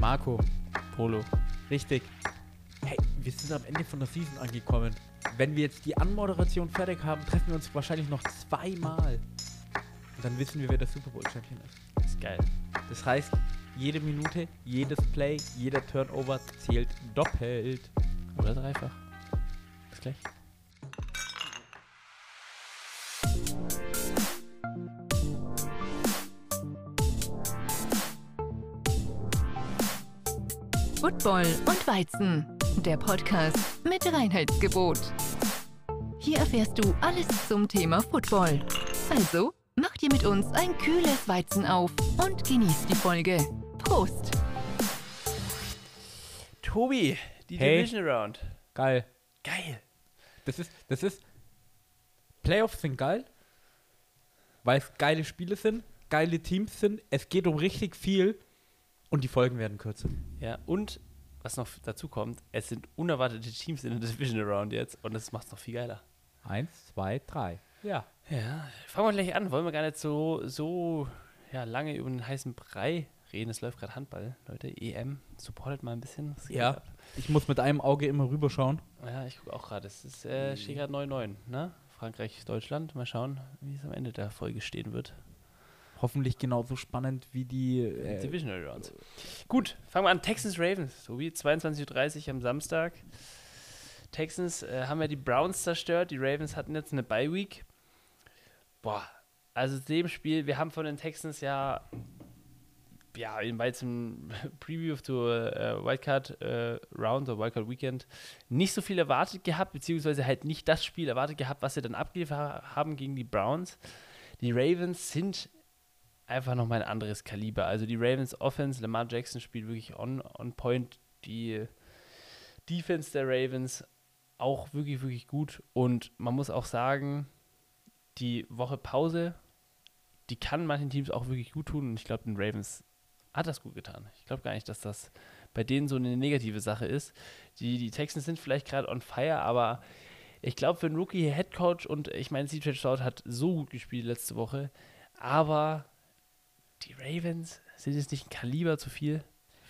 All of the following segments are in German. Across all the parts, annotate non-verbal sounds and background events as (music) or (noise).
Marco, Polo. richtig. Hey, wir sind am Ende von der Season angekommen. Wenn wir jetzt die Anmoderation fertig haben, treffen wir uns wahrscheinlich noch zweimal. Und dann wissen wir, wer der Super Bowl Champion ist. Das ist geil. Das heißt, jede Minute, jedes Play, jeder Turnover zählt doppelt. Oder dreifach. Bis gleich. Football und Weizen, der Podcast mit Reinheitsgebot. Hier erfährst du alles zum Thema Football. Also, mach dir mit uns ein kühles Weizen auf und genieß die Folge. Prost! Tobi, die Hey. Division Round. Geil. Geil. Das ist, das ist. Playoffs sind geil, weil es geile Spiele sind, geile Teams sind. Es geht um richtig viel und die Folgen werden kürzer. Ja, und was noch dazu kommt, es sind unerwartete Teams in der Division Round jetzt und das macht es noch viel geiler. Eins, zwei, drei. Ja. Ja, fangen wir gleich an. Wollen wir gar nicht so, so ja, lange über den heißen Brei reden. Es läuft gerade Handball, Leute. EM, supportet mal ein bisschen. Ja. ab? Ich muss mit einem Auge immer rüberschauen. Ja, ich gucke auch gerade. Es ist, äh, steht gerade 9-9, ne? Frankreich, Deutschland. Mal schauen, wie es am Ende der Folge stehen wird. Hoffentlich genauso spannend wie die. Äh, Divisional Rounds. Gut, fangen wir an. Texans Ravens, Tobi. 22.30 Uhr am Samstag. Texans äh, haben ja die Browns zerstört. Die Ravens hatten jetzt eine Bye Week. Boah, also dem Spiel, wir haben von den Texans ja, ja, in beiden (laughs) Preview zur äh, Wildcard äh, Round oder Wildcard Weekend nicht so viel erwartet gehabt, beziehungsweise halt nicht das Spiel erwartet gehabt, was sie dann abgeliefert haben gegen die Browns. Die Ravens sind einfach nochmal ein anderes Kaliber. Also die Ravens Offense, Lamar Jackson spielt wirklich on, on point. Die Defense der Ravens auch wirklich, wirklich gut. Und man muss auch sagen, die Woche Pause, die kann manchen Teams auch wirklich gut tun. Und ich glaube, den Ravens hat das gut getan. Ich glaube gar nicht, dass das bei denen so eine negative Sache ist. Die, die Texans sind vielleicht gerade on fire, aber ich glaube, für einen Rookie-Headcoach und ich meine, CJ Stroud hat so gut gespielt letzte Woche, aber die Ravens sind jetzt nicht ein Kaliber zu viel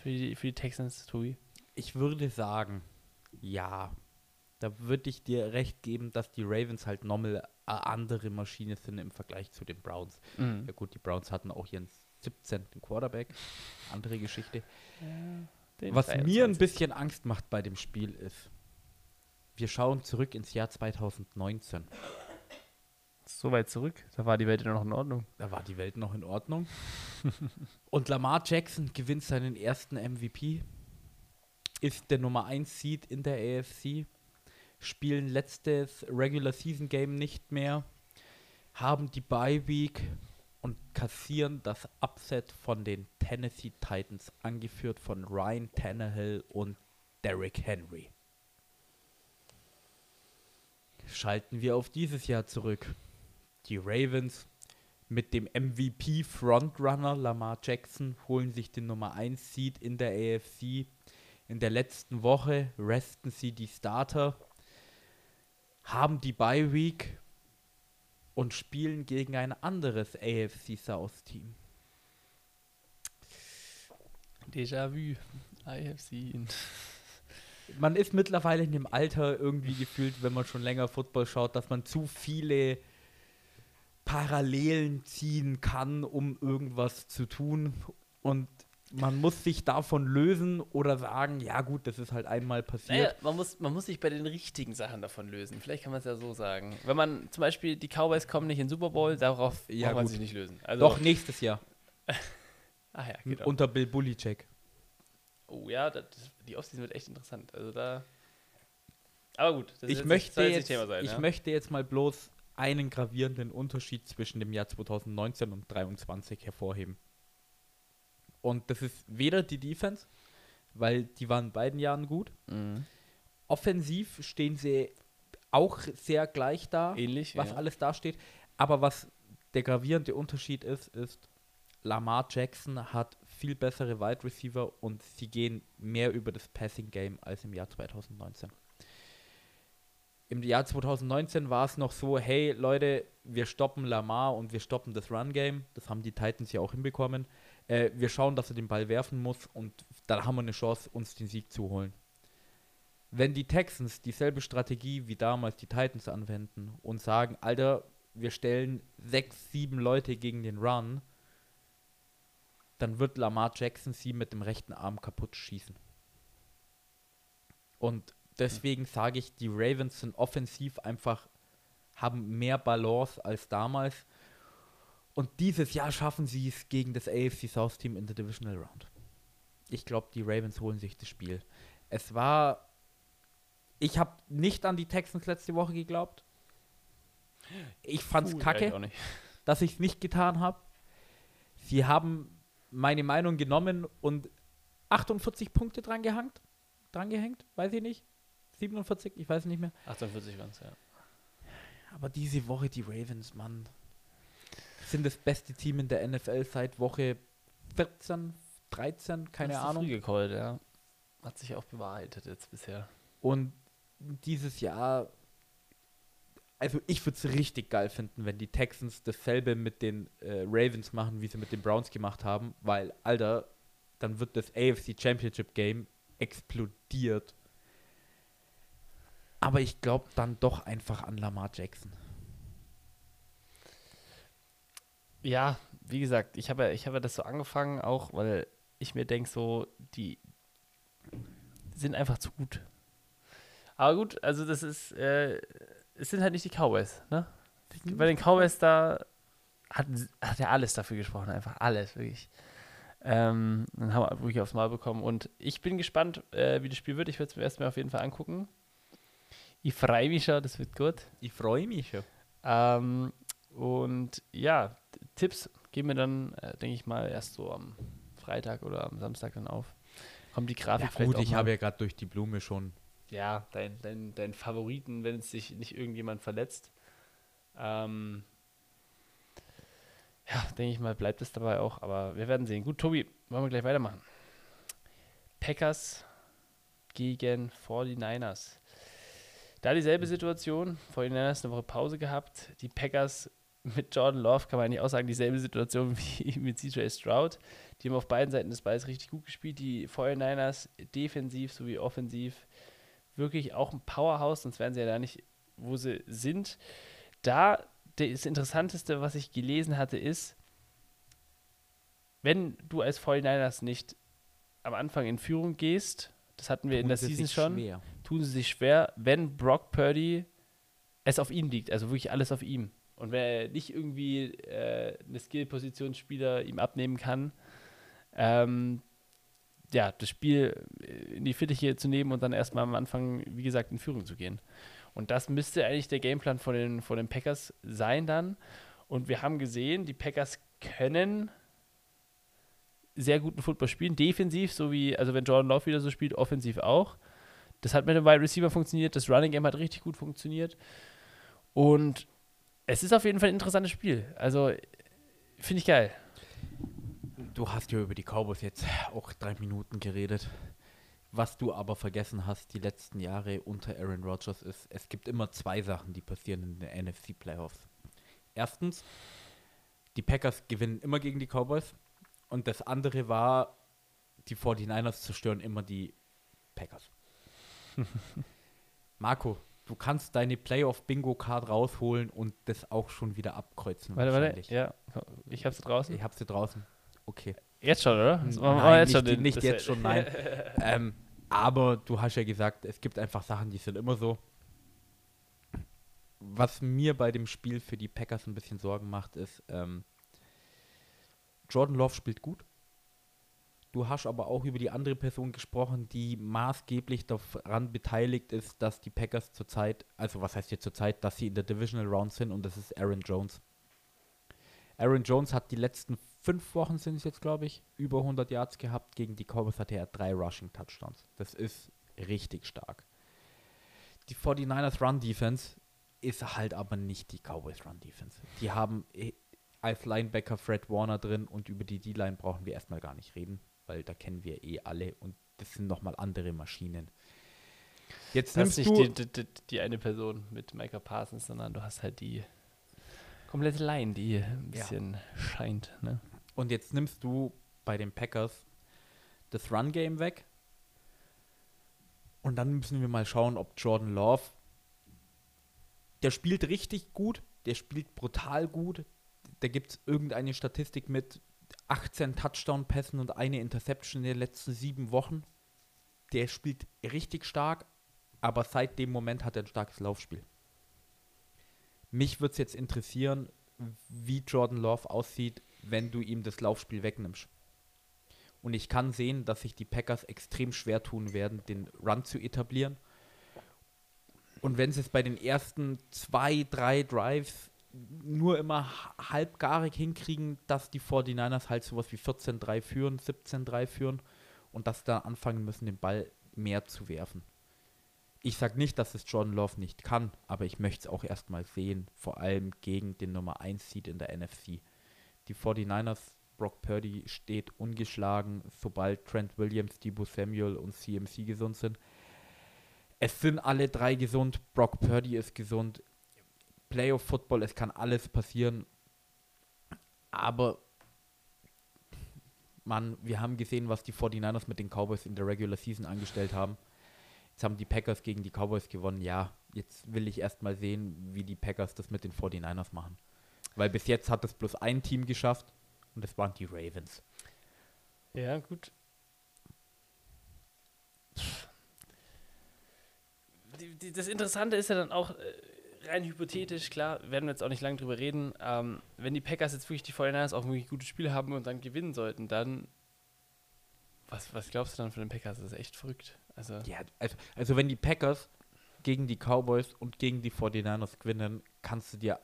für die, für die Texans, Tobi. ich würde sagen, ja. Da würde ich dir recht geben, dass die Ravens halt nochmal eine andere Maschine sind im Vergleich zu den Browns. Ja gut, die Browns hatten auch ihren 17. Quarterback. Andere Geschichte. Den Was mir ein 23. bisschen Angst macht bei dem Spiel ist, wir schauen zurück ins Jahr 2019. so weit zurück, da war die Welt ja noch in Ordnung. Da war die Welt noch in Ordnung. (laughs) Und Lamar Jackson gewinnt seinen ersten MVP, ist der Nummer 1 Seed in der AFC, spielen letztes Regular Season Game nicht mehr, haben die Bye Week und kassieren das Upset von den Tennessee Titans, angeführt von Ryan Tannehill und Derrick Henry. Schalten wir auf dieses Jahr zurück. Die Ravens mit dem MVP Frontrunner Lamar Jackson holen sich den Nummer 1 Seed in der AFC. In der letzten Woche resten sie die Starter, haben die Bye Week und spielen gegen ein anderes AFC South Team. Déjà-vu. I have seen. Man ist mittlerweile in dem Alter irgendwie gefühlt, wenn man schon länger Football schaut, dass man zu viele Parallelen ziehen kann, um irgendwas zu tun. Und man muss sich davon lösen oder sagen, ja gut, das ist halt einmal passiert. Naja, man muss, man muss sich bei den richtigen Sachen davon lösen. Vielleicht kann man es ja so sagen. Wenn man zum Beispiel, die Cowboys kommen nicht in den Super Bowl, darauf Ja, braucht man sich nicht lösen. Also, Doch nächstes Jahr Ach (laughs) ja, genau. unter Bill Belichick. Oh ja, das, die Offseason wird echt interessant. Also da. Aber gut, das Ich jetzt- möchte jetzt, Thema sein. ich ja? möchte jetzt mal bloß einen gravierenden Unterschied zwischen dem Jahr 2019 und 2023 hervorheben. Und das ist weder die Defense, weil die waren in beiden Jahren gut. Mhm. Offensiv stehen sie auch sehr gleich da, Ähnlich. was ja. alles dasteht. Aber was der gravierende Unterschied ist, ist, Lamar Jackson hat viel bessere Wide Receiver und sie gehen mehr über das Passing Game als im Jahr 2019. Im Jahr 2019 war es noch so, hey Leute, wir stoppen Lamar und wir stoppen das Run Game. Das haben die Titans ja auch hinbekommen. Äh, wir schauen, dass er den Ball werfen muss und dann haben wir eine Chance, uns den Sieg zu holen. Wenn die Texans dieselbe Strategie wie damals die Titans anwenden und sagen, Alter, wir stellen sechs, sieben Leute gegen den Run, dann wird Lamar Jackson sie mit dem rechten Arm kaputt schießen. Und deswegen sage ich, die Ravens sind offensiv einfach, haben mehr Balance als damals. Und dieses Jahr schaffen sie es gegen das AFC South Team in der Divisional Round. Ich glaube, die Ravens holen sich das Spiel. Es war. Ich habe nicht an die Texans letzte Woche geglaubt. Ich fand's Puh, kacke, (laughs) dass ich es nicht getan habe. Sie haben meine Meinung genommen und 48 Punkte dran gehängt. Dran gehängt, weiß ich nicht. 47, ich weiß nicht mehr. 48 waren es, ja. Aber diese Woche die Ravens, Mann, sind das beste Team in der NFL seit Woche 14, 13, keine Hast Ahnung. Früh gecallt, ja. Hat sich auch bewahrheitet jetzt bisher. Und dieses Jahr, also ich würde es richtig geil finden, wenn die Texans dasselbe mit den äh, Ravens machen, wie sie mit den Browns gemacht haben, weil, Alter, dann wird das AFC Championship Game explodiert. Aber ich glaube dann doch einfach an Lamar Jackson. Ja, wie gesagt, ich habe ich habe das so angefangen, auch weil ich mir denke, so, die sind einfach zu gut. Aber gut, also das ist, äh, es sind halt nicht die Cowboys, ne? Bei den Cowboys da hat, hat er alles dafür gesprochen, einfach alles, wirklich. Ähm, dann haben wir wirklich aufs Mal bekommen. Und ich bin gespannt, äh, wie das Spiel wird. Ich werde es mir erstmal auf jeden Fall angucken. Ich freue mich schon, das wird gut. Ich freue mich schon. Ähm, und ja, Tipps geben wir dann, äh, denke ich mal, erst so am Freitag oder am Samstag dann auf. Kommt die Grafik Ja, vielleicht gut, ich habe ja gerade durch die Blume schon. Ja, dein, dein, dein Favoriten, wenn es sich nicht irgendjemand verletzt. Ähm, ja, denke ich mal, bleibt es dabei auch, aber wir werden sehen. Gut, Tobi, wollen wir gleich weitermachen. Packers gegen 49ers. Da dieselbe Situation, 49ers eine Woche Pause gehabt. Die Packers mit Jordan Love kann man eigentlich auch sagen, dieselbe Situation (laughs) wie mit CJ Stroud. Die haben auf beiden Seiten des Balls richtig gut gespielt. Die 49ers defensiv sowie offensiv wirklich auch ein Powerhouse, sonst wären sie ja da nicht, wo sie sind. Da das Interessanteste, was ich gelesen hatte, ist, wenn du als 49ers nicht am Anfang in Führung gehst, das hatten wir in der Season schon, Schwer. Tun sie sich schwer, wenn Brock Purdy es auf ihm liegt, also wirklich alles auf ihm. Und wenn er nicht irgendwie äh, eine Skill-Positionsspieler ihm abnehmen kann, ähm, ja, das Spiel in die Fittiche zu nehmen und dann erstmal am Anfang, wie gesagt, in Führung zu gehen. Und das müsste eigentlich der Gameplan von den, von den Packers sein dann. Und wir haben gesehen, die Packers können sehr guten Football spielen, defensiv, so wie, also wenn Jordan Love wieder so spielt, offensiv auch. Das hat mit dem Wide Receiver funktioniert, das Running Game hat richtig gut funktioniert. Und es ist auf jeden Fall ein interessantes Spiel. Also finde ich geil. Du hast ja über die Cowboys jetzt auch drei Minuten geredet. Was du aber vergessen hast, die letzten Jahre unter Aaron Rodgers ist, es gibt immer zwei Sachen, die passieren in den NFC Playoffs. Erstens, die Packers gewinnen immer gegen die Cowboys. Und das andere war, die 49ers zerstören immer die Packers. (laughs) Marco, du kannst deine Playoff-Bingo-Card rausholen und das auch schon wieder abkreuzen. Warte, warte. Ja, ich hab's draußen. Ich hab sie draußen. Okay. Jetzt schon, oder? Nein, jetzt nicht, schon nicht jetzt schon, nein. (laughs) ähm, aber du hast ja gesagt, es gibt einfach Sachen, die sind immer so. Was mir bei dem Spiel für die Packers ein bisschen Sorgen macht, ist, ähm, Jordan Love spielt gut. Du hast aber auch über die andere Person gesprochen, die maßgeblich daran beteiligt ist, dass die Packers zurzeit, also was heißt jetzt zurzeit, dass sie in der Divisional Round sind und das ist Aaron Jones. Aaron Jones hat die letzten fünf Wochen sind es jetzt, glaube ich, über 100 Yards gehabt. Gegen die Cowboys hatte er drei Rushing Touchdowns. Das ist richtig stark. Die 49ers Run Defense ist halt aber nicht die Cowboys Run Defense. Die haben eh als Linebacker Fred Warner drin und über die D-Line brauchen wir erstmal gar nicht reden, weil da kennen wir eh alle und das sind nochmal andere Maschinen. Jetzt nimmst nicht du die, die, die eine Person mit Micah Parsons, sondern du hast halt die komplette Line, die ein Ja. bisschen scheint. Ne? Und jetzt nimmst du bei den Packers das Run-Game weg. Und dann müssen wir mal schauen, ob Jordan Love, der spielt richtig gut, der spielt brutal gut. Da gibt es irgendeine Statistik mit 18 Touchdown-Pässen und eine Interception in den letzten sieben Wochen. Der spielt richtig stark, aber seit dem Moment hat er ein starkes Laufspiel. Mich würde es jetzt interessieren, wie Jordan Love aussieht, wenn du ihm das Laufspiel wegnimmst. Und ich kann sehen, dass sich die Packers extrem schwer tun werden, den Run zu etablieren. Und wenn sie es bei den ersten zwei, drei Drives nur immer halbgarig hinkriegen, dass die 49ers halt sowas wie 14-3 führen, 17-3 führen und dass da anfangen müssen, den Ball mehr zu werfen. Ich sage nicht, dass es Jordan Love nicht kann, aber ich möchte es auch erstmal sehen, vor allem gegen den Nummer 1 Seed in der NFC. Die 49ers, Brock Purdy steht ungeschlagen, sobald Trent Williams, Debo Samuel und CMC gesund sind. Es sind alle drei gesund, Brock Purdy ist gesund. Playoff Football, es kann alles passieren. Aber Mann, wir haben gesehen, was die 49ers mit den Cowboys in der Regular Season angestellt haben. Jetzt haben die Packers gegen die Cowboys gewonnen. Ja, jetzt will ich erst mal sehen, wie die Packers das mit den 49ers machen. Weil bis jetzt hat es bloß ein Team geschafft und das waren die Ravens. Ja, gut. Das Interessante ist ja dann auch, äh, rein hypothetisch, klar, werden wir jetzt auch nicht lange drüber reden, ähm, wenn die Packers jetzt wirklich die 49ers auch wirklich gute Spiele haben und dann gewinnen sollten, dann was, was glaubst du dann von den Packers? Das ist echt verrückt. Also, ja, also, also wenn die Packers gegen die Cowboys und gegen die 49ers gewinnen, kannst du dir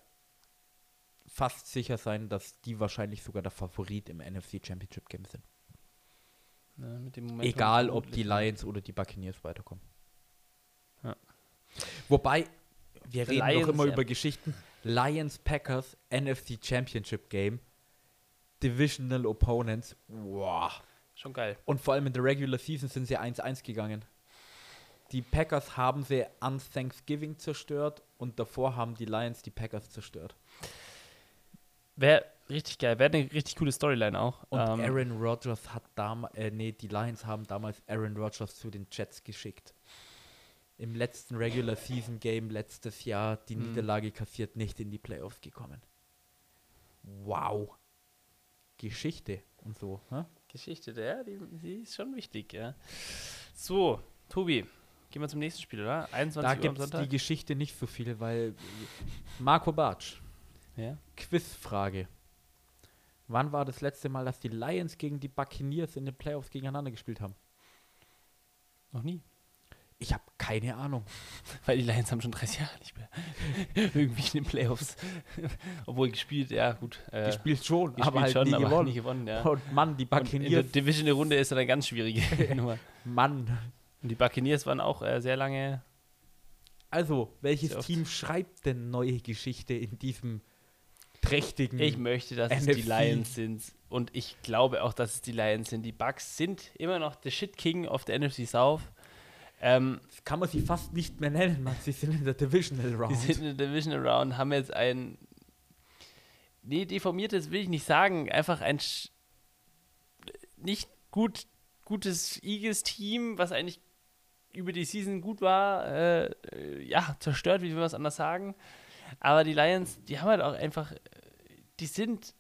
fast sicher sein, dass die wahrscheinlich sogar der Favorit im NFC Championship Game sind. Na, Egal, ob die Lions oder die Buccaneers weiterkommen. Ja. Wobei, wir reden Lions, noch immer über Geschichten. Lions Packers NFC Championship Game. Divisional Opponents. Wow. Schon geil. Und vor allem in der Regular Season sind sie 1-1 gegangen. Die Packers haben sie an Thanksgiving zerstört und davor haben die Lions die Packers zerstört. Wäre richtig geil, wäre eine richtig coole Storyline auch. Und ähm, Aaron Rodgers hat damals, äh, nee, die Lions haben damals Aaron Rodgers zu den Jets geschickt. Im letzten Regular Season Game letztes Jahr die mhm. Niederlage kassiert, nicht in die Playoffs gekommen. Wow. Geschichte und so. Hä? Geschichte, der, die, die, ist schon wichtig, ja. So, Tobi, gehen wir zum nächsten Spiel, oder? 21 da gibt es die Geschichte nicht so viel, weil Marco Bartsch ja? Quizfrage. Wann war das letzte Mal, dass die Lions gegen die Buccaneers in den Playoffs gegeneinander gespielt haben? Noch nie. Ich habe keine Ahnung. (laughs) Weil die Lions haben schon 30 Jahre nicht mehr (laughs) irgendwie in den Playoffs. (laughs) Obwohl gespielt, ja gut. Äh, gespielt schon, gespielt aber halt schon, nie aber gewonnen. nie gewonnen. Ja. Und Mann, die Buccaneers. In der Division-Runde ist dann eine ganz schwierige Nummer. Mann. Und die Buccaneers waren auch äh, sehr lange. Also, welches Team schreibt denn neue Geschichte in diesem prächtigen. Ich möchte, dass NFC. es die Lions sind. Und ich glaube auch, dass es die Lions sind. Die Bucks sind immer noch der Shit King of the NFC South. Ähm, kann man sie fast nicht mehr nennen, man. Sie sind in der Divisional Round. Sie sind in der Divisional Round, haben jetzt ein. Nee, deformiertes will ich nicht sagen. Einfach ein nicht gut, gutes Eagles-Team, was eigentlich über die Season gut war, äh, ja, zerstört, wie will man es anders sagen. Aber die Lions, die haben halt auch einfach, die sind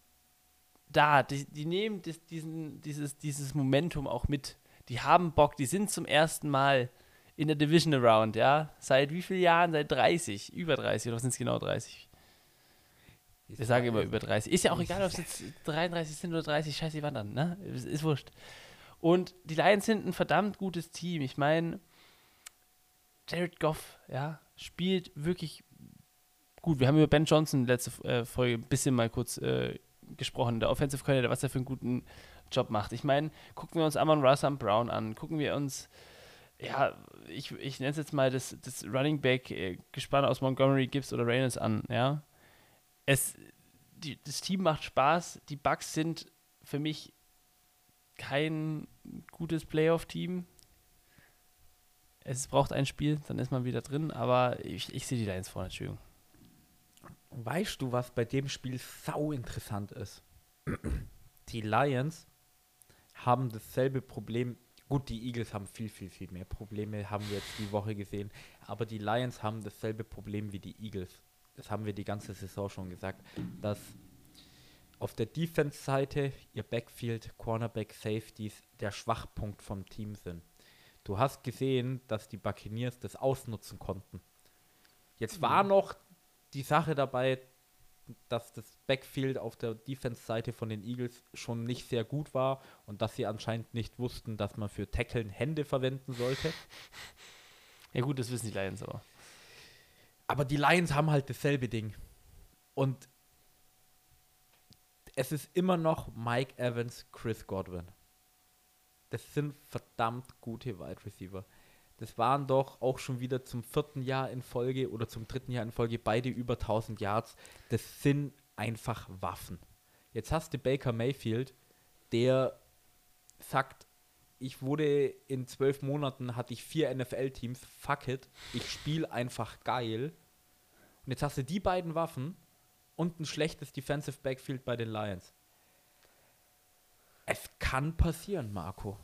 da, die, die nehmen das, diesen, dieses, dieses Momentum auch mit. Die haben Bock, die sind zum ersten Mal in der Division Around, ja. Seit wie vielen Jahren? Seit 30, über 30 oder sind es genau 30? Ich sage immer über 30. Ist ja auch egal, ob es jetzt 33 sind oder 30, scheiße, wann dann, ne? Ist, ist wurscht. Und die Lions sind ein verdammt gutes Team. Ich meine, Jared Goff, ja, spielt wirklich gut. Wir haben über Ben Johnson letzte äh, Folge ein bisschen mal kurz äh, gesprochen, der Offensive Coordinator, was er für einen guten Job macht. Ich meine, gucken wir uns Amon Russell Brown an, gucken wir uns, ja, ich, ich nenne es jetzt mal das, das Running Back äh, Gespann aus Montgomery, Gibbs oder Reynolds an, ja. Es, die, das Team macht Spaß, die Bugs sind für mich kein gutes Playoff-Team. Es braucht ein Spiel, dann ist man wieder drin, aber ich, ich sehe die Lions vorne, Entschuldigung. Weißt du, was bei dem Spiel sau interessant ist? Die Lions haben dasselbe Problem. Gut, die Eagles haben viel, viel, viel mehr Probleme, haben wir jetzt die Woche gesehen. Aber die Lions haben dasselbe Problem wie die Eagles. Das haben wir die ganze Saison schon gesagt, dass auf der Defense-Seite ihr Backfield, Cornerback, Safeties der Schwachpunkt vom Team sind. Du hast gesehen, dass die Buccaneers das ausnutzen konnten. Jetzt war noch die Sache dabei, dass das Backfield auf der Defense-Seite von den Eagles schon nicht sehr gut war und dass sie anscheinend nicht wussten, dass man für Tackeln Hände verwenden sollte. (laughs) Ja gut, das wissen die Lions aber. Aber die Lions haben halt dasselbe Ding. Und es ist immer noch Mike Evans, Chris Godwin. Das sind verdammt gute Wide Receiver. Das waren doch auch schon wieder zum vierten Jahr in Folge oder zum dritten Jahr in Folge beide über 1000 Yards. Das sind einfach Waffen. Jetzt hast du Baker Mayfield, der sagt, ich wurde in zwölf Monaten, hatte ich vier NFL-Teams, fuck it, ich spiele einfach geil. Und jetzt hast du die beiden Waffen und ein schlechtes Defensive Backfield bei den Lions. Es kann passieren, Marco.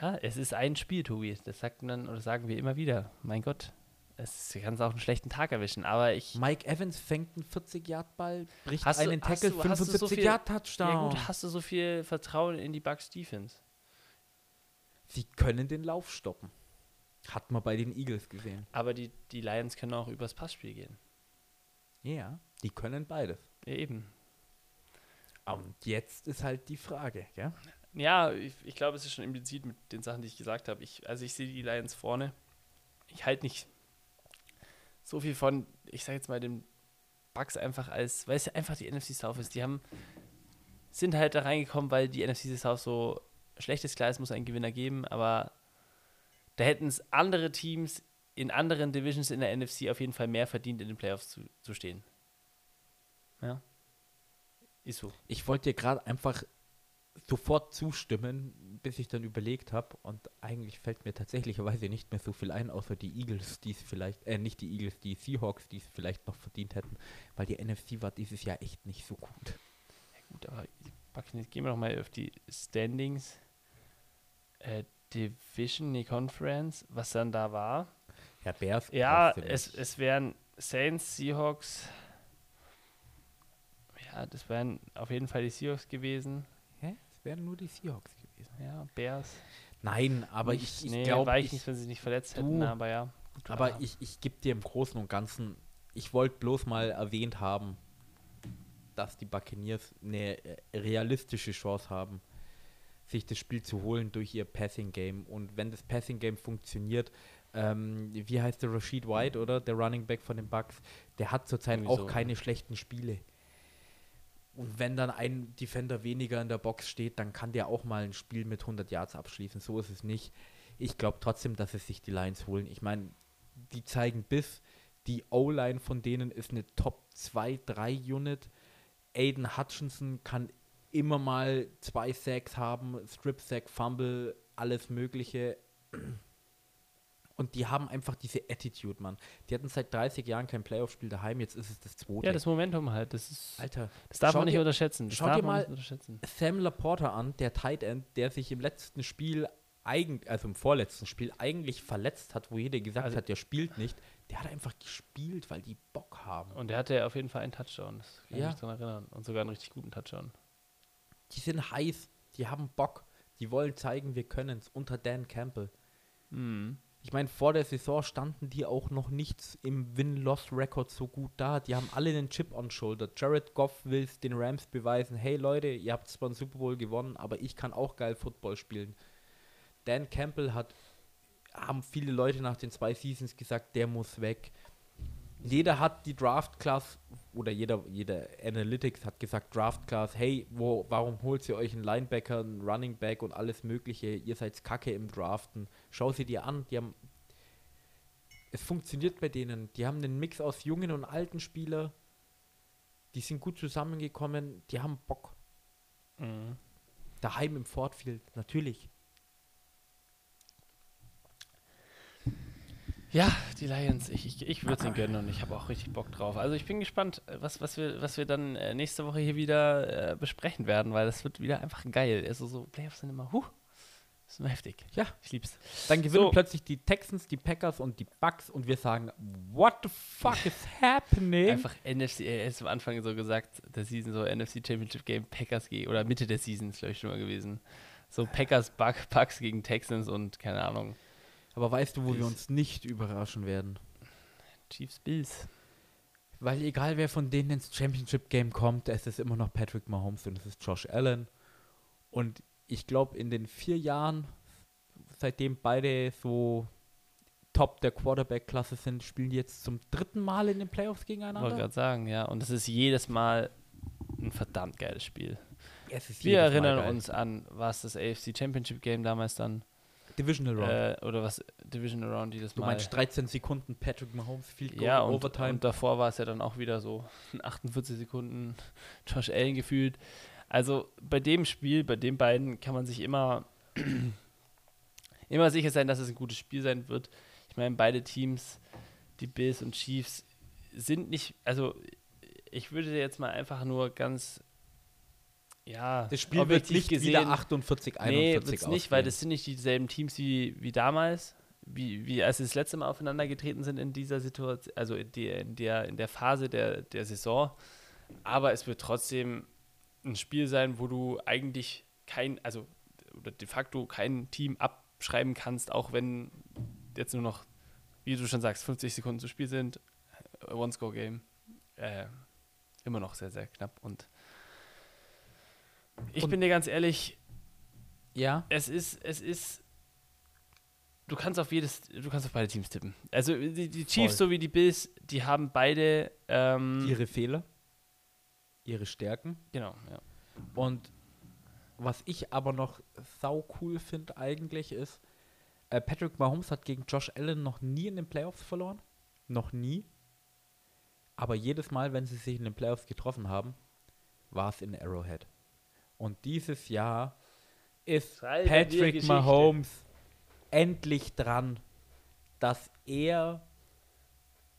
Ja, es ist ein Spiel, Tobi. Das sagt man oder sagen wir immer wieder. Mein Gott, es kann es auch einen schlechten Tag erwischen. Aber ich. Mike Evans fängt einen 40-Yard-Ball, bricht Hast du- einen Tackle, du- hast du so viel- 75-Yard-Touchdown. Ja gut, hast du so viel Vertrauen in die Bucks Defense? Sie können den Lauf stoppen. Hat man bei den Eagles gesehen. Aber die, die Lions können auch übers Passspiel gehen. Ja, die können beides. Ja, eben. Und jetzt ist halt die Frage, ja? Ja, ich, ich glaube, es ist schon implizit mit den Sachen, die ich gesagt habe. Ich, also ich sehe die Lions vorne. Ich halte nicht so viel von, ich sage jetzt mal, den Bucks einfach als, weil es ja einfach die NFC South ist. Die haben, sind halt da reingekommen, weil die NFC South so schlecht ist. Klar, es muss einen Gewinner geben, aber da hätten es andere Teams in anderen Divisions in der NFC auf jeden Fall mehr verdient, in den Playoffs zu, zu stehen. Ja. Ist so. Ich wollte dir gerade einfach sofort zustimmen, bis ich dann überlegt habe. Und eigentlich fällt mir tatsächlicherweise nicht mehr so viel ein, außer die Eagles, die es vielleicht, äh, nicht die Eagles, die Seahawks, die es vielleicht noch verdient hätten, weil die NFC war dieses Jahr echt nicht so gut. Gut, aber Buccaneers, gehen wir noch mal auf die Standings. Äh, Division, die Conference, was dann da war. Ja, Bears. Ja, es, es wären Saints, Seahawks. Ja, das wären auf jeden Fall die Seahawks gewesen. Wären nur die Seahawks gewesen. Ja, Bears. Nein, aber Nicht- ich, ich nee, glaube, Vikings, ich, wenn sie nicht verletzt Du, hätten, aber ja. Gut, aber ich, ich gebe dir im Großen und Ganzen, ich wollte bloß mal erwähnt haben, dass die Buccaneers eine äh, realistische Chance haben, sich das Spiel zu holen durch ihr Passing Game. Und wenn das Passing Game funktioniert, ähm, wie heißt der Rashid White, oder? Der Running Back von den Bucks, der hat zurzeit Irgendwie auch so. keine schlechten Spiele. Und wenn dann ein Defender weniger in der Box steht, dann kann der auch mal ein Spiel mit 100 Yards abschließen. So ist es nicht. Ich glaube trotzdem, dass es sich die Lions holen. Ich meine, die zeigen Biss. Die O-Line von denen ist eine Top 2, 3 Unit. Aiden Hutchinson kann immer mal zwei Sacks haben, Strip Sack, Fumble, alles Mögliche. Und die haben einfach diese Attitude, Mann. Die hatten seit 30 Jahren kein Playoff-Spiel daheim, jetzt ist es das zweite. ja, das Momentum halt. Das, ist, Alter, das darf man nicht dir- unterschätzen. Das schau darf dir man mal- nicht unterschätzen. Sam Laporta an, der Tight End, der sich im letzten Spiel eigentlich, also im vorletzten Spiel eigentlich verletzt hat, wo jeder gesagt Also- hat, der spielt nicht. Der hat einfach gespielt, weil die Bock haben. Und er hatte auf jeden Fall einen Touchdown. Das kann Ja. ich mich daran erinnern. Und sogar einen richtig guten Touchdown. Die sind heiß, die haben Bock, die wollen zeigen, wir können es unter Dan Campbell. Mhm. Ich meine, vor der Saison standen die auch noch nicht im Win-Loss-Record so gut da. Die haben alle einen Chip on Shoulder. Jared Goff will es den Rams beweisen. Hey Leute, ihr habt zwar einen Super Bowl gewonnen, aber ich kann auch geil Football spielen. Dan Campbell hat, haben viele Leute nach den zwei Seasons gesagt, der muss weg. Jeder hat die Draft Class oder jeder, jeder Analytics hat gesagt, Draft Class, hey, wo, warum holt ihr euch einen Linebacker, einen Running Back und alles Mögliche? Ihr seid kacke im Draften. Schau sie dir an, die haben. Es funktioniert bei denen. Die haben einen Mix aus jungen und alten Spieler. Die sind gut zusammengekommen, die haben Bock. Mhm. Daheim im Fortfield, natürlich. Ja, die Lions, ich, ich, ich würde es ihnen gönnen und ich habe auch richtig Bock drauf. Also ich bin gespannt, was, was, wir, was wir dann äh, nächste Woche hier wieder äh, besprechen werden, weil das wird wieder einfach geil. Also so Playoffs sind immer, huh, ist immer heftig. Ja. Ich lieb's. Dann gewinnen So. plötzlich die Texans, die Packers und die Bucks und wir sagen, what the fuck is happening? Einfach NFC, er ist am Anfang so gesagt, der Season, so NFC Championship Game, Packers gegen, oder Mitte der Season ist, glaube ich, schon mal gewesen. So Packers, Buck, Bucks gegen Texans und keine Ahnung, Aber weißt du, wo wir Bills. uns nicht überraschen werden? Chiefs, Bills. Weil egal wer von denen ins Championship Game kommt, es ist immer noch Patrick Mahomes und es ist Josh Allen. Und ich glaube, in den vier Jahren, seitdem beide so top der Quarterback-Klasse sind, spielen die jetzt zum dritten Mal in den Playoffs Ich wollte gegeneinander. gerade sagen, ja. Und es ist jedes Mal ein verdammt geiles Spiel. Wir erinnern uns an, was das AFC Championship Game damals dann, Divisional Round. äh, oder was Division Round jedes du Mal. meinst 13 Sekunden Patrick Mahomes Field Goal ja, und, Overtime. und davor war es ja dann auch wieder so (laughs) 48 Sekunden (laughs) Josh Allen gefühlt. Also bei dem Spiel, bei den beiden kann man sich immer, (clears throat) immer sicher sein, dass es ein gutes Spiel sein wird. Ich meine, beide Teams, die Bills und Chiefs, sind nicht, also ich würde jetzt mal einfach nur ganz, ja, das Spiel wird nicht wieder 48, 41 Nee, wird's nicht, weil das sind nicht dieselben Teams wie, wie damals, wie, wie als sie das letzte Mal aufeinander getreten sind in dieser Situation, also in, die, in, der, in der Phase der, der Saison. Aber es wird trotzdem ein Spiel sein, wo du eigentlich kein, also oder de facto kein Team abschreiben kannst, auch wenn jetzt nur noch, wie du schon sagst, 50 Sekunden zu Spiel sind, äh, One-Score-Game. Äh, immer noch sehr, sehr knapp. Und ich Und- bin dir ganz ehrlich, ja, es ist, es ist. Du kannst auf jedes, du kannst auf beide Teams tippen. Also die, die Chiefs Voll. sowie die Bills, die haben beide, ähm, ihre Fehler, ihre Stärken. genau, ja. Und was ich aber noch sau cool finde eigentlich ist, äh, Patrick Mahomes hat gegen Josh Allen noch nie in den Playoffs verloren. Noch nie. Aber jedes Mal, wenn sie sich in den Playoffs getroffen haben, war es in Arrowhead. Und dieses Jahr ist Schreibe dir Patrick. Mahomes endlich dran, dass er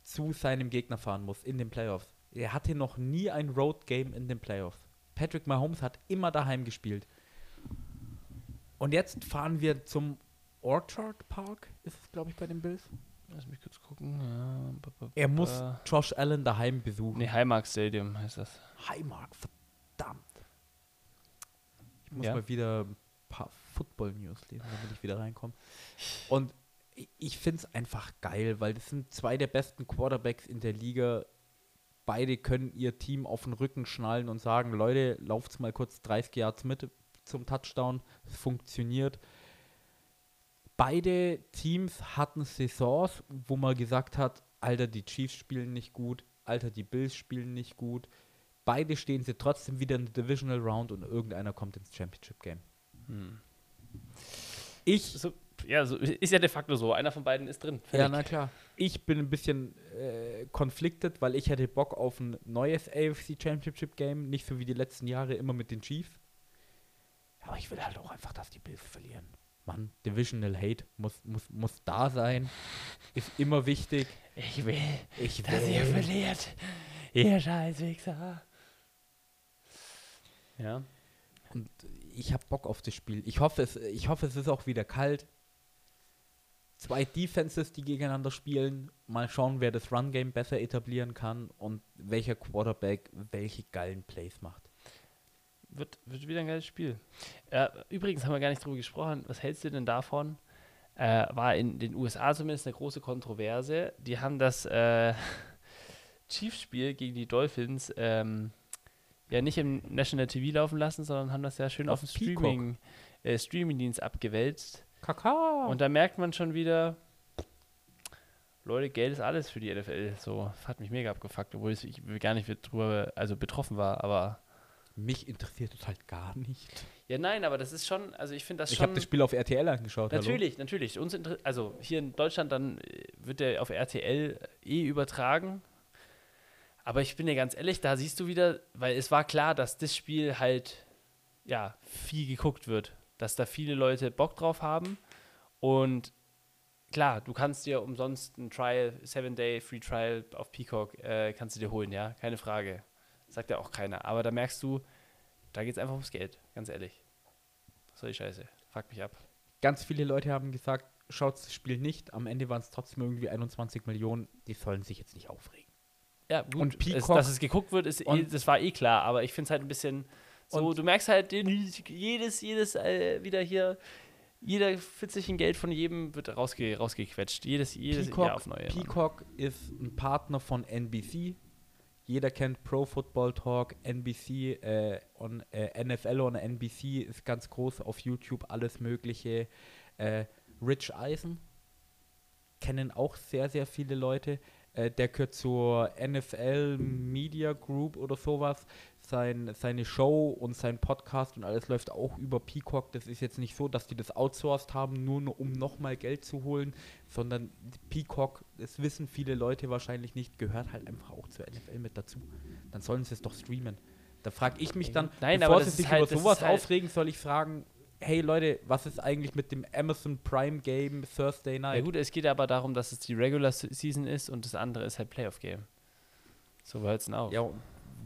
zu seinem Gegner fahren muss in den Playoffs. Er hatte noch nie ein Road Game in den Playoffs. Patrick Mahomes hat immer daheim gespielt. Und jetzt fahren wir zum Orchard Park, ist es, glaube ich, bei den Bills. Lass mich kurz gucken. Ja, ba, ba, Er muss ba. Josh Allen daheim besuchen. Nee, Highmark Stadium heißt das. Highmark, verdammt. Ich muss Ja. mal wieder ein paar Football-News lesen, damit ich wieder reinkomme. Und ich finde es einfach geil, weil das sind zwei der besten Quarterbacks in der Liga. Beide können ihr Team auf den Rücken schnallen und sagen, Leute, lauft mal kurz 30 Yards mit zum Touchdown. Es funktioniert. Beide Teams hatten Saisons, wo man gesagt hat, Alter, die Chiefs spielen nicht gut, Alter, die Bills spielen nicht gut. Beide stehen sie trotzdem wieder in der Divisional Round und irgendeiner kommt ins Championship Game. Hm. Ich, So, ja, so, ist ja de facto so. Einer von beiden ist drin. ja, na klar. Ich bin ein bisschen äh, konfliktet, weil ich hätte Bock auf ein neues AFC Championship Game, nicht so wie die letzten Jahre immer mit den Chiefs. Aber ich will halt auch einfach, dass die Bills verlieren. Mann, Divisional Hate muss, muss, muss da sein. Ist immer wichtig. Ich will, Ich dass ihr will. verliert. Ihr Scheißwichser. Ja. Und ich habe Bock auf das Spiel. Ich hoffe, es, ich hoffe, es ist auch wieder kalt. Zwei Defenses, die gegeneinander spielen. Mal schauen, wer das Run-Game besser etablieren kann und welcher Quarterback welche geilen Plays macht. Wird, wird wieder ein geiles Spiel. Äh, übrigens haben wir gar nicht drüber gesprochen. Was hältst du denn davon? Äh, war in den USA zumindest eine große Kontroverse. Die haben das äh, (laughs) Chiefs-Spiel gegen die Dolphins ähm, ja nicht im National TV laufen lassen, sondern haben das ja schön auf, Auf dem Peacock. Streaming, äh, Streaming-Dienst abgewälzt. Kaka! Und da merkt man schon wieder, Leute, Geld ist alles für die NFL. So, hat mich mega abgefuckt, obwohl ich gar nicht drüber, also betroffen war, aber mich interessiert es halt gar nicht. Ja, nein, aber das ist schon, also ich finde das Ich schon. habe das Spiel auf RTL angeschaut. hallo? natürlich, natürlich. Uns also hier in Deutschland dann äh, wird der auf RTL eh übertragen. Aber ich bin dir ganz ehrlich, da siehst du wieder, weil es war klar, dass das Spiel halt ja viel geguckt wird, dass da viele Leute Bock drauf haben und klar, du kannst dir umsonst ein Trial, Seven Day Free Trial auf Peacock, äh, kannst du dir holen, ja, keine Frage. Sagt ja auch keiner. Aber da merkst du, da geht es einfach ums Geld, ganz ehrlich. Was soll die Scheiße? Fuck mich ab. Ganz viele Leute haben gesagt, schaut das Spiel nicht. Am Ende waren es trotzdem irgendwie 21 Millionen. Die sollen sich jetzt nicht aufregen. Ja, gut, Und Peacock- dass es geguckt wird, ist eh, das war eh klar, aber ich finde es halt ein bisschen so, du merkst halt, jedes, jedes äh, wieder hier, jeder Fitzelchen Geld von jedem wird rausge, rausgequetscht. Jedes, jedes Peacock, Jahr auf neue. Mann. Peacock ist ein Partner von NBC. Jeder kennt Pro Football Talk, NBC, äh, on, äh, NFL on NBC ist ganz groß auf YouTube, alles Mögliche. Äh, Rich Eisen kennen auch sehr, sehr viele Leute. Äh, der gehört zur NFL Media Group oder sowas. Sein, seine Show und sein Podcast und alles läuft auch über Peacock. Das ist jetzt nicht so, dass die das outsourced haben, nur, um nochmal Geld zu holen, sondern Peacock, das wissen viele Leute wahrscheinlich nicht, gehört halt einfach auch zur NFL mit dazu. Dann sollen sie es doch streamen. Da frage ich mich dann, Nein, bevor aber sie sich halt- über sowas halt- aufregen, soll ich fragen, hey Leute, was ist eigentlich mit dem Amazon Prime Game Thursday Night? Ja gut, es geht aber darum, dass es die Regular Se- Season ist und das andere ist halt Playoff Game. So hört es denn auf. Ja, und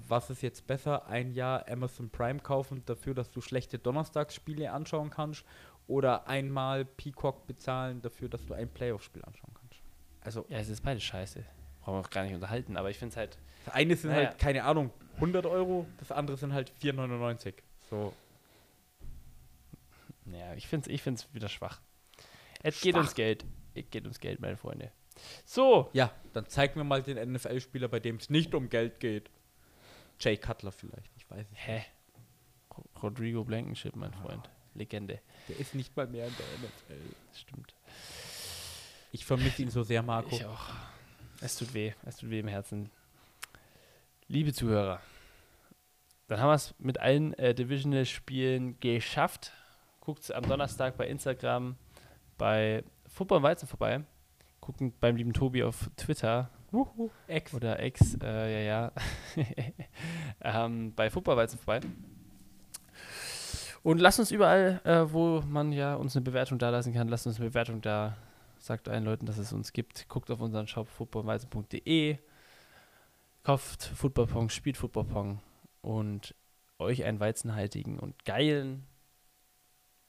was ist jetzt besser? Ein Jahr Amazon Prime kaufen dafür, dass du schlechte Donnerstagsspiele anschauen kannst oder einmal Peacock bezahlen dafür, dass du ein Playoff-Spiel anschauen kannst? Also, Ja, es ist beides scheiße. Brauchen wir auch gar nicht unterhalten, aber ich finde es halt, das eine sind Naja. halt, keine Ahnung, 100 Euro, das andere sind halt 4,99. So, naja, ich finde es ich find's wieder schwach. Es geht Schwach. ums Geld. Es geht ums Geld, meine Freunde. So, ja, dann zeig mir mal den NFL-Spieler, bei dem es nicht um Geld geht. Jay Cutler vielleicht, ich weiß es. hä? Ro- Rodrigo Blankenship, mein Freund. Legende. Der ist nicht mal mehr in der NFL. Stimmt. Ich vermisse ihn so sehr, Marco. Ich auch. Es tut weh. Es tut weh im Herzen. Liebe Zuhörer, dann haben wir es mit allen äh, Divisional-Spielen geschafft. Guckt am Donnerstag bei Instagram bei Football und Weizen vorbei. Gucken beim lieben Tobi auf Twitter Wuhu, Ex. oder X, äh, ja, ja, (laughs) ähm, bei Football Weizen vorbei. Und lasst uns überall, äh, wo man ja uns eine Bewertung da lassen kann, lasst uns eine Bewertung da. Sagt allen Leuten, dass es uns gibt. Guckt auf unseren Shop footballweizen.de. Kauft Footballpong, spielt Footballpong und euch einen weizenhaltigen und geilen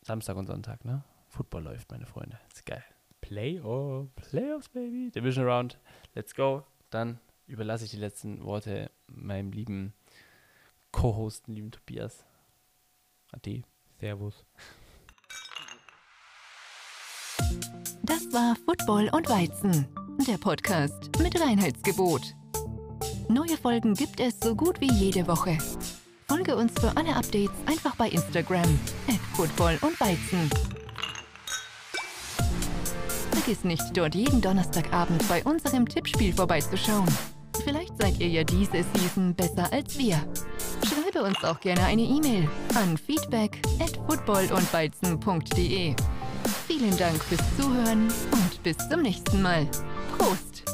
Samstag und Sonntag, ne? Football läuft, meine Freunde. ist geil. Playoff. Playoffs, Baby. Division Round. Let's go. Dann überlasse ich die letzten Worte meinem lieben Co-Host, lieben Tobias. Ade. Servus. Das war Football und Weizen, der Podcast mit Reinheitsgebot. Neue Folgen gibt es so gut wie jede Woche. Folge uns für alle Updates einfach bei Instagram Football und Weizen. Vergiss nicht, dort jeden Donnerstagabend bei unserem Tippspiel vorbeizuschauen. Vielleicht seid ihr ja diese Season besser als wir. Schreibe uns auch gerne eine E-Mail an feedback at footballundweizen.de. Vielen Dank fürs Zuhören und bis zum nächsten Mal. Prost!